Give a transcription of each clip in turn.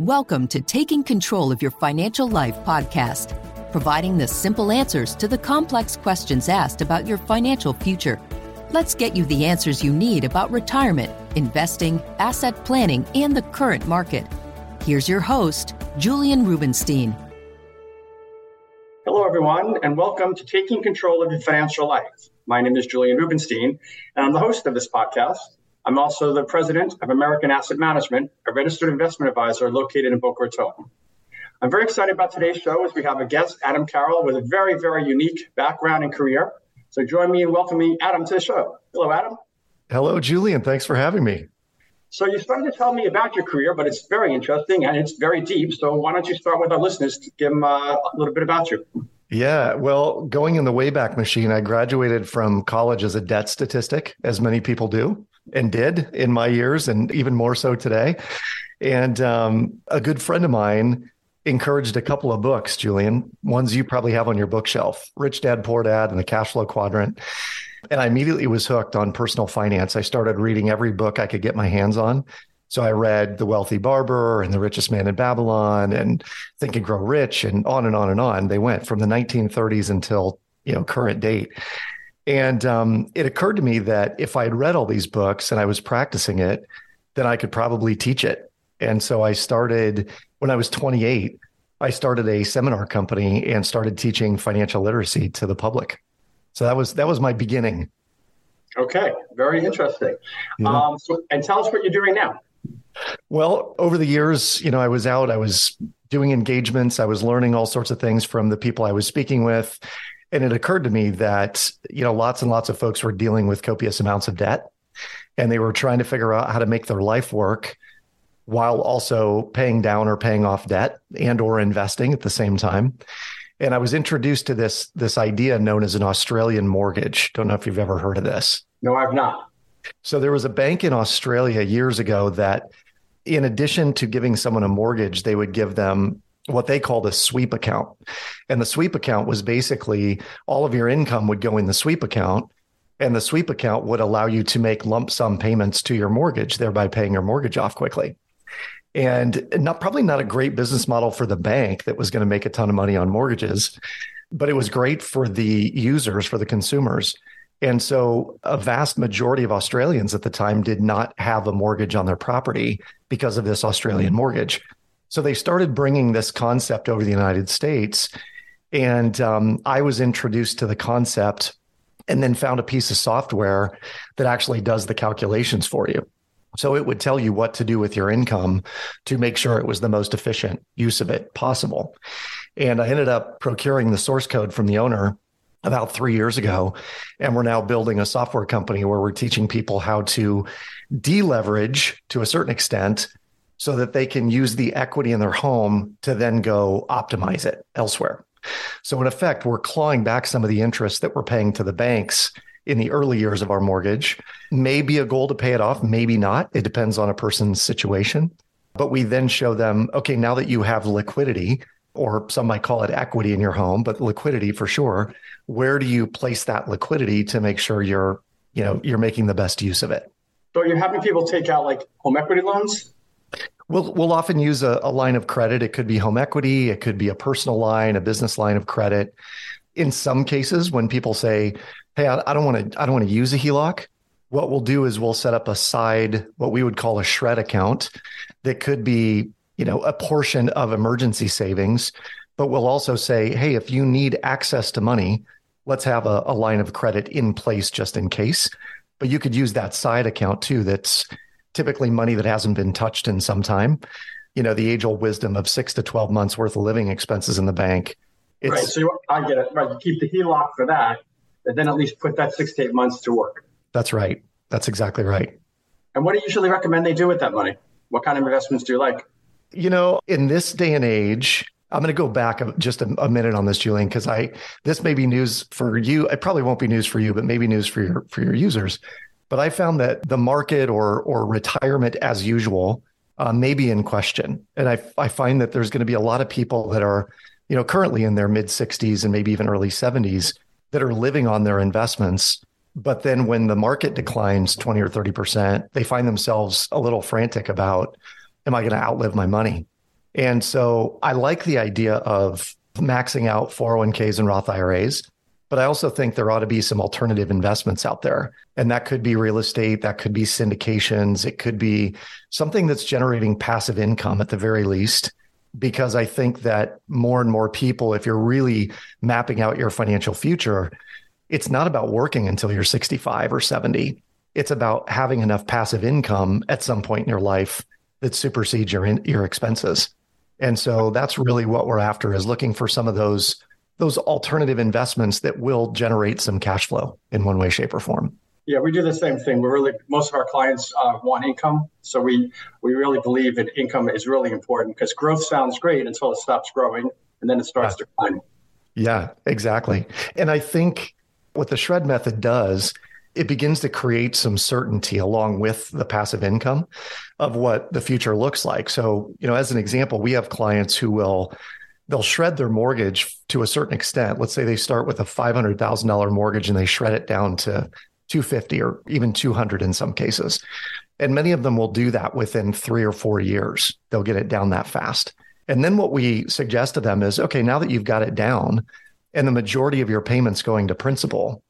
Welcome to Taking Control of Your Financial Life podcast, providing the simple answers to the complex questions asked about your financial future. Let's get you the answers you need about retirement, investing, asset planning, and the current market. Here's your host, Julian Rubinstein. Hello, everyone, and welcome to Taking Control of Your Financial Life. My name is Julian Rubinstein, and I'm the host of this podcast. I'm also the president of American Asset Management, a registered investment advisor located in Boca Raton. I'm very excited about today's show as we have a guest, Adam Carroll, with a very, very unique background and career. So join me in welcoming Adam to the show. Hello, Adam. Hello, Julian. Thanks for having me. So you started to tell me about your career, but it's very interesting and it's very deep. So why don't you start with our listeners to give them uh, a little bit about you? Yeah, well, going in the Wayback Machine, I graduated from college as a debt statistic, as many people do and did in my years, and even more so today. And um, a good friend of mine encouraged a couple of books, Julian, ones you probably have on your bookshelf Rich Dad, Poor Dad, and The Cash Flow Quadrant. And I immediately was hooked on personal finance. I started reading every book I could get my hands on. So I read The Wealthy Barber and The Richest Man in Babylon and Think and Grow Rich and on and on and on. They went from the 1930s until, you know, current date. And um, it occurred to me that if I had read all these books and I was practicing it, then I could probably teach it. And so I started when I was 28, I started a seminar company and started teaching financial literacy to the public. So that was that was my beginning. Okay, very interesting. Yeah. Um, so, and tell us what you're doing now. Well, over the years, you know, I was out, I was doing engagements, I was learning all sorts of things from the people I was speaking with, and it occurred to me that, you know, lots and lots of folks were dealing with copious amounts of debt and they were trying to figure out how to make their life work while also paying down or paying off debt and or investing at the same time. And I was introduced to this this idea known as an Australian mortgage. Don't know if you've ever heard of this. No, I've not. So there was a bank in Australia years ago that in addition to giving someone a mortgage, they would give them what they called a sweep account. And the sweep account was basically all of your income would go in the sweep account. And the sweep account would allow you to make lump sum payments to your mortgage, thereby paying your mortgage off quickly. And not probably not a great business model for the bank that was going to make a ton of money on mortgages, but it was great for the users, for the consumers. And so a vast majority of Australians at the time did not have a mortgage on their property because of this Australian mortgage. So they started bringing this concept over the United States. And um, I was introduced to the concept and then found a piece of software that actually does the calculations for you. So it would tell you what to do with your income to make sure it was the most efficient use of it possible. And I ended up procuring the source code from the owner about three years ago. And we're now building a software company where we're teaching people how to deleverage to a certain extent so that they can use the equity in their home to then go optimize it elsewhere. So, in effect, we're clawing back some of the interest that we're paying to the banks in the early years of our mortgage. Maybe a goal to pay it off, maybe not. It depends on a person's situation. But we then show them okay, now that you have liquidity, or some might call it equity in your home, but liquidity for sure, where do you place that liquidity to make sure you're, you know, you're making the best use of it? So you're having people take out like home equity loans? We'll we'll often use a, a line of credit. It could be home equity, it could be a personal line, a business line of credit. In some cases, when people say, "Hey, I, don't want to, I don't want to use a HELOC," what we'll do is we'll set up a side, what we would call a shred account, that could be, you know, a portion of emergency savings. But we'll also say, "Hey, if you need access to money, let's have a, a line of credit in place just in case." But you could use that side account too. That's typically money that hasn't been touched in some time. You know, the age old wisdom of six to 12 months worth of living expenses in the bank. It's, right. So you, I get it. Right. You keep the HELOC for that, and then at least put that six to eight months to work. That's right. That's exactly right. And what do you usually recommend they do with that money? What kind of investments do you like? You know, in this day and age, I'm going to go back just a, a minute on this, Julian, because I this may be news for you. It probably won't be news for you, but maybe news for your for your users. But I found that the market or or retirement as usual uh, may be in question, and I I find that there's going to be a lot of people that are, you know, currently in their mid 60s and maybe even early 70s that are living on their investments. But then when the market declines 20 or 30 percent, they find themselves a little frantic about, am I going to outlive my money? And so I like the idea of maxing out 401ks and Roth IRAs. But I also think there ought to be some alternative investments out there. And that could be real estate, that could be syndications, it could be something that's generating passive income at the very least. Because I think that more and more people, if you're really mapping out your financial future, it's not about working until you're 65 or 70. It's about having enough passive income at some point in your life that supersedes your your expenses. And so that's really what we're after is looking for some of those those alternative investments that will generate some cash flow in one way, shape, or form. Yeah, we do the same thing. We really most of our clients uh, want income, so we we really believe that income is really important because growth sounds great until it stops growing and then it starts yeah. declining. Yeah, exactly. And I think what the shred method does it begins to create some certainty along with the passive income of what the future looks like. So, you know, as an example, we have clients who will they'll shred their mortgage to a certain extent. Let's say they start with a $500,000 mortgage and they shred it down to 250 or even 200 in some cases. And many of them will do that within 3 or 4 years. They'll get it down that fast. And then what we suggest to them is okay, now that you've got it down and the majority of your payments going to principal,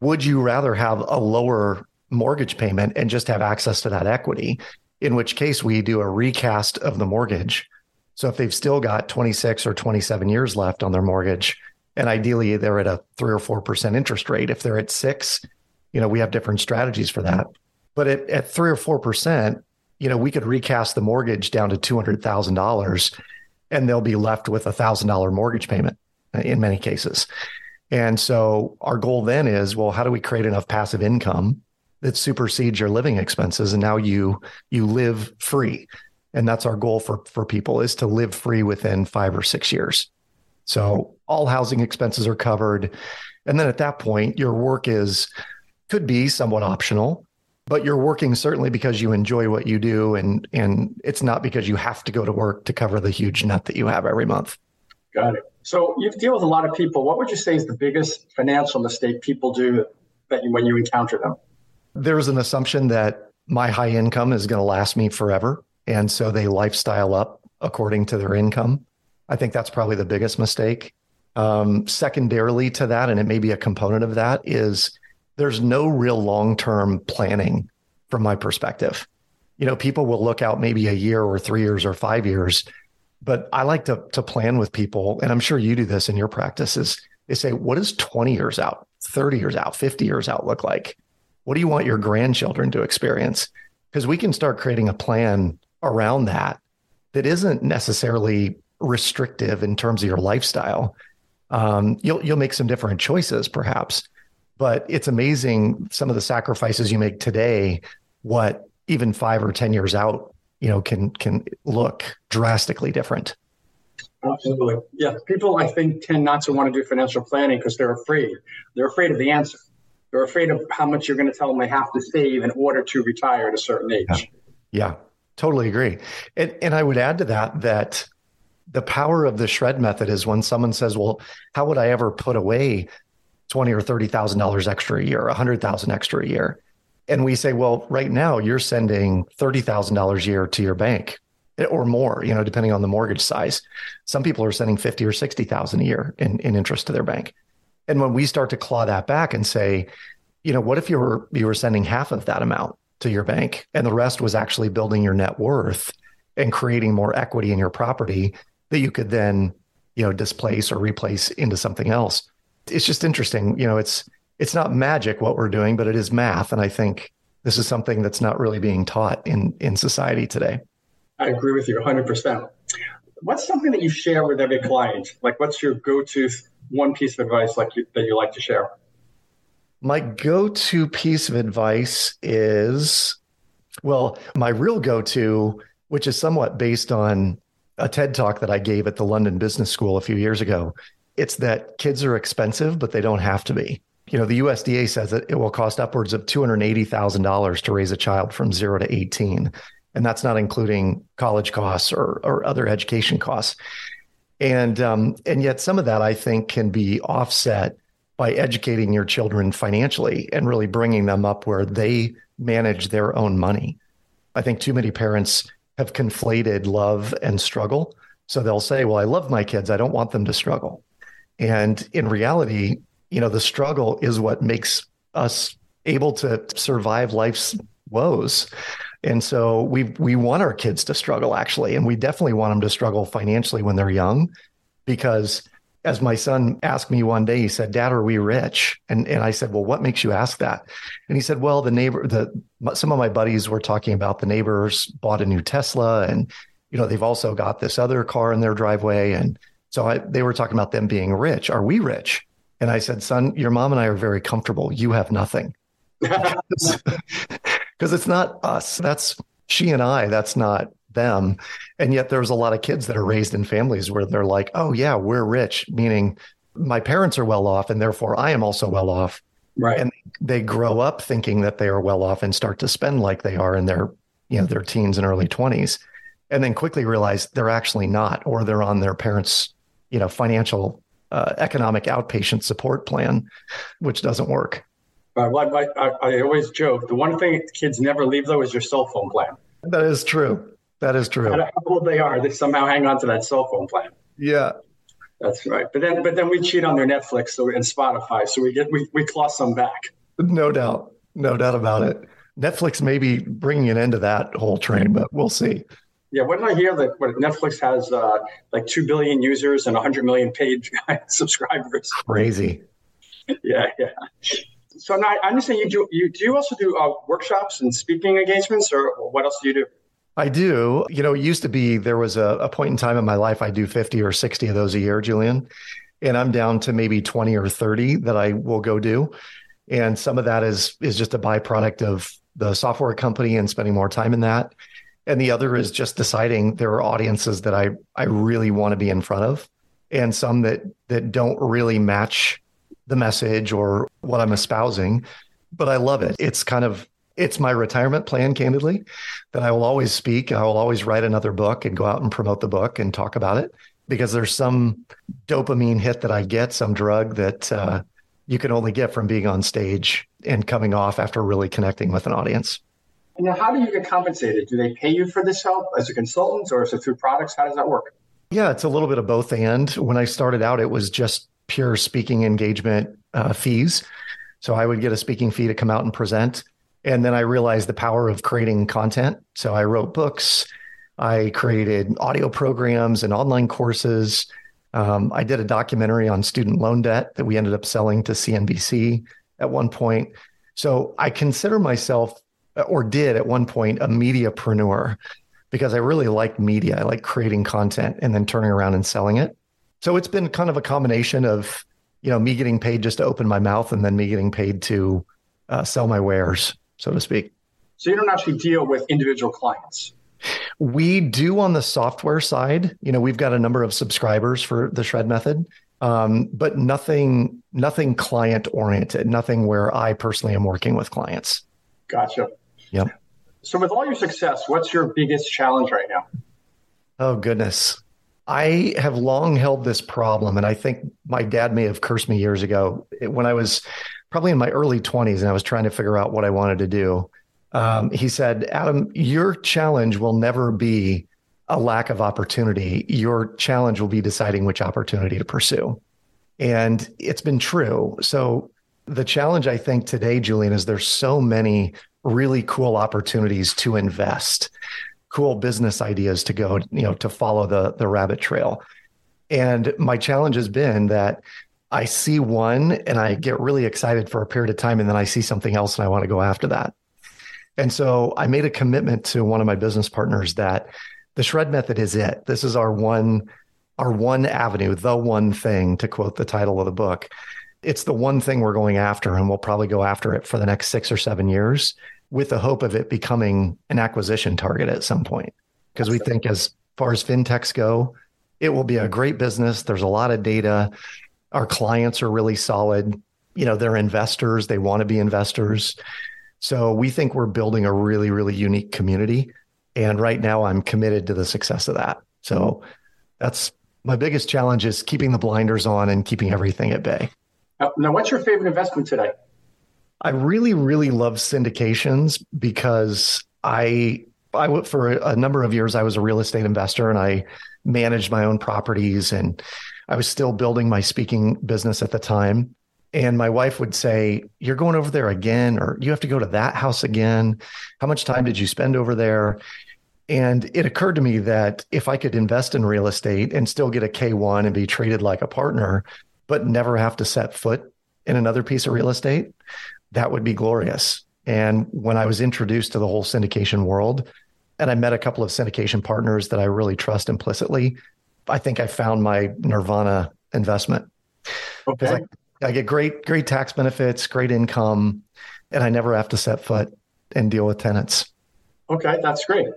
would you rather have a lower mortgage payment and just have access to that equity? In which case we do a recast of the mortgage so if they've still got 26 or 27 years left on their mortgage, and ideally they're at a three or four percent interest rate. If they're at six, you know, we have different strategies for that. But at, at three or four percent, you know, we could recast the mortgage down to two hundred thousand dollars, and they'll be left with a thousand dollar mortgage payment uh, in many cases. And so our goal then is, well, how do we create enough passive income that supersedes your living expenses, and now you you live free? And that's our goal for for people is to live free within 5 or 6 years. So all housing expenses are covered and then at that point your work is could be somewhat optional but you're working certainly because you enjoy what you do and and it's not because you have to go to work to cover the huge nut that you have every month. Got it. So you deal with a lot of people. What would you say is the biggest financial mistake people do that you, when you encounter them? There's an assumption that my high income is going to last me forever. And so they lifestyle up according to their income. I think that's probably the biggest mistake. Um, secondarily to that, and it may be a component of that, is there's no real long term planning from my perspective. You know, people will look out maybe a year or three years or five years, but I like to to plan with people, and I'm sure you do this in your practices. They say, what does 20 years out, 30 years out, 50 years out look like? What do you want your grandchildren to experience? Because we can start creating a plan around that that isn't necessarily restrictive in terms of your lifestyle. Um, you'll you'll make some different choices, perhaps, but it's amazing some of the sacrifices you make today. What even five or ten years out, you know, can can look drastically different. Absolutely, yeah. People, I think, tend not to want to do financial planning because they're afraid. They're afraid of the answer. They're afraid of how much you're going to tell them they have to save in order to retire at a certain age. Yeah. yeah. Totally agree. And, and I would add to that that the power of the shred method is when someone says, well, how would I ever put away 20 or $30,000 extra a year, 100,000 extra a year? And we say, well, right now you're sending $30,000 a year to your bank eh, or more, you know, depending on the mortgage size. Some people are sending 50 or 60,000 a year in, in interest to their bank. And when we start to claw that back and say, you know, what if you were you were sending half of that amount? To your bank and the rest was actually building your net worth and creating more equity in your property that you could then you know displace or replace into something else. It's just interesting you know it's it's not magic what we're doing but it is math and i think this is something that's not really being taught in in society today. I agree with you 100% what's something that you share with every client? Like what's your go-to one piece of advice like you, that you like to share my go to piece of advice is well, my real go to, which is somewhat based on a TED talk that I gave at the London Business School a few years ago. It's that kids are expensive, but they don't have to be. You know, the USDA says that it will cost upwards of $280,000 to raise a child from zero to 18. And that's not including college costs or, or other education costs. And um, and yet some of that I think can be offset by educating your children financially and really bringing them up where they manage their own money. I think too many parents have conflated love and struggle. So they'll say, Well, I love my kids. I don't want them to struggle. And in reality, you know, the struggle is what makes us able to survive life's woes. And so we we want our kids to struggle actually, and we definitely want them to struggle financially when they're young, because as my son asked me one day, he said, "Dad, are we rich?" And and I said, "Well, what makes you ask that?" And he said, "Well, the neighbor, the some of my buddies were talking about the neighbors bought a new Tesla, and you know they've also got this other car in their driveway, and so I, they were talking about them being rich. Are we rich?" And I said, "Son, your mom and I are very comfortable. You have nothing." because it's not us. That's she and I. That's not them. And yet there's a lot of kids that are raised in families where they're like, oh, yeah, we're rich, meaning my parents are well off and therefore I am also well off. Right. And they grow up thinking that they are well off and start to spend like they are in their, you know, their teens and early 20s. And then quickly realize they're actually not, or they're on their parents' you know, financial uh, economic outpatient support plan, which doesn't work. Uh, I, I, I, always joke the one thing kids never leave though is your cell phone plan. That is true. That is true. No matter how old they are, they somehow hang on to that cell phone plan. Yeah, that's right. But then, but then we cheat on their Netflix so, and Spotify, so we get we we claw some back. No doubt, no doubt about it. Netflix may be bringing an end to that whole train, but we'll see. Yeah, what did I hear that what, Netflix has uh, like two billion users and 100 million paid subscribers? Crazy. Yeah, yeah. So now I understand you do. You do you also do uh, workshops and speaking engagements, or what else do you do? I do. You know, it used to be there was a, a point in time in my life I do 50 or 60 of those a year, Julian. And I'm down to maybe 20 or 30 that I will go do. And some of that is is just a byproduct of the software company and spending more time in that. And the other is just deciding there are audiences that I I really want to be in front of and some that that don't really match the message or what I'm espousing, but I love it. It's kind of it's my retirement plan, candidly, that I will always speak. I will always write another book and go out and promote the book and talk about it because there's some dopamine hit that I get, some drug that uh, you can only get from being on stage and coming off after really connecting with an audience. And now, how do you get compensated? Do they pay you for this help as a consultant or is it through products? How does that work? Yeah, it's a little bit of both. And when I started out, it was just pure speaking engagement uh, fees. So I would get a speaking fee to come out and present. And then I realized the power of creating content. So I wrote books, I created audio programs and online courses. Um, I did a documentary on student loan debt that we ended up selling to CNBC at one point. So I consider myself, or did at one point, a mediapreneur because I really like media. I like creating content and then turning around and selling it. So it's been kind of a combination of, you know, me getting paid just to open my mouth and then me getting paid to uh, sell my wares so to speak. So you don't actually deal with individual clients. We do on the software side. You know, we've got a number of subscribers for the Shred Method, um, but nothing, nothing client oriented. Nothing where I personally am working with clients. Gotcha. Yep. So, with all your success, what's your biggest challenge right now? Oh goodness, I have long held this problem, and I think my dad may have cursed me years ago when I was probably in my early 20s and I was trying to figure out what I wanted to do. Um, he said, Adam, your challenge will never be a lack of opportunity. Your challenge will be deciding which opportunity to pursue. And it's been true. So the challenge I think today, Julian, is there's so many really cool opportunities to invest, cool business ideas to go, you know, to follow the the rabbit trail. And my challenge has been that I see one and I get really excited for a period of time, and then I see something else and I want to go after that. And so I made a commitment to one of my business partners that the shred method is it. This is our one, our one avenue, the one thing to quote the title of the book. It's the one thing we're going after, and we'll probably go after it for the next six or seven years with the hope of it becoming an acquisition target at some point. Because we think as far as fintechs go, it will be a great business. There's a lot of data. Our clients are really solid. You know, they're investors, they want to be investors. So we think we're building a really, really unique community. And right now I'm committed to the success of that. So that's my biggest challenge is keeping the blinders on and keeping everything at bay. Now, what's your favorite investment today? I really, really love syndications because I I went for a number of years I was a real estate investor and I managed my own properties and I was still building my speaking business at the time. And my wife would say, You're going over there again, or you have to go to that house again. How much time did you spend over there? And it occurred to me that if I could invest in real estate and still get a K1 and be treated like a partner, but never have to set foot in another piece of real estate, that would be glorious. And when I was introduced to the whole syndication world, and I met a couple of syndication partners that I really trust implicitly, I think I found my nirvana investment. Okay. I, I get great, great tax benefits, great income, and I never have to set foot and deal with tenants. Okay, that's great.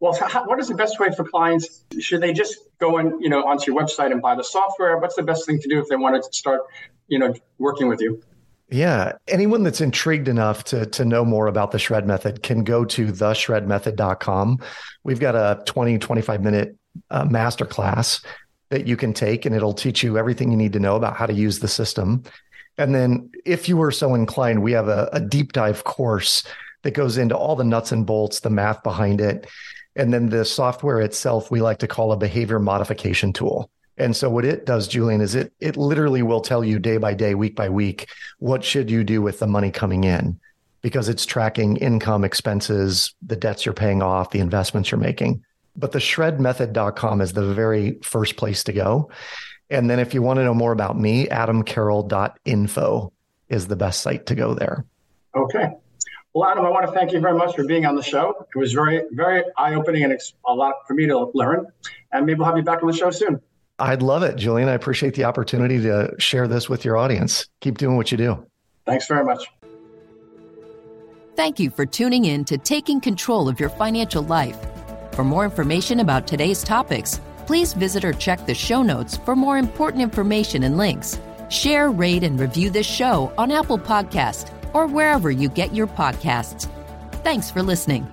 Well, how, what is the best way for clients? Should they just go and you know onto your website and buy the software? What's the best thing to do if they wanted to start, you know, working with you? Yeah. Anyone that's intrigued enough to, to know more about the shred method can go to theshredmethod.com. We've got a 20, 25 minute uh, masterclass that you can take, and it'll teach you everything you need to know about how to use the system. And then, if you were so inclined, we have a, a deep dive course that goes into all the nuts and bolts, the math behind it. And then the software itself, we like to call a behavior modification tool. And so what it does, Julian, is it it literally will tell you day by day, week by week, what should you do with the money coming in because it's tracking income, expenses, the debts you're paying off, the investments you're making. But the shredmethod.com is the very first place to go. And then if you want to know more about me, adamcarroll.info is the best site to go there. Okay. Well, Adam, I want to thank you very much for being on the show. It was very, very eye opening and a lot for me to learn. And maybe we'll have you back on the show soon. I'd love it, Julian. I appreciate the opportunity to share this with your audience. Keep doing what you do. Thanks very much. Thank you for tuning in to Taking Control of Your Financial Life. For more information about today's topics, please visit or check the show notes for more important information and links. Share, rate, and review this show on Apple Podcast or wherever you get your podcasts. Thanks for listening.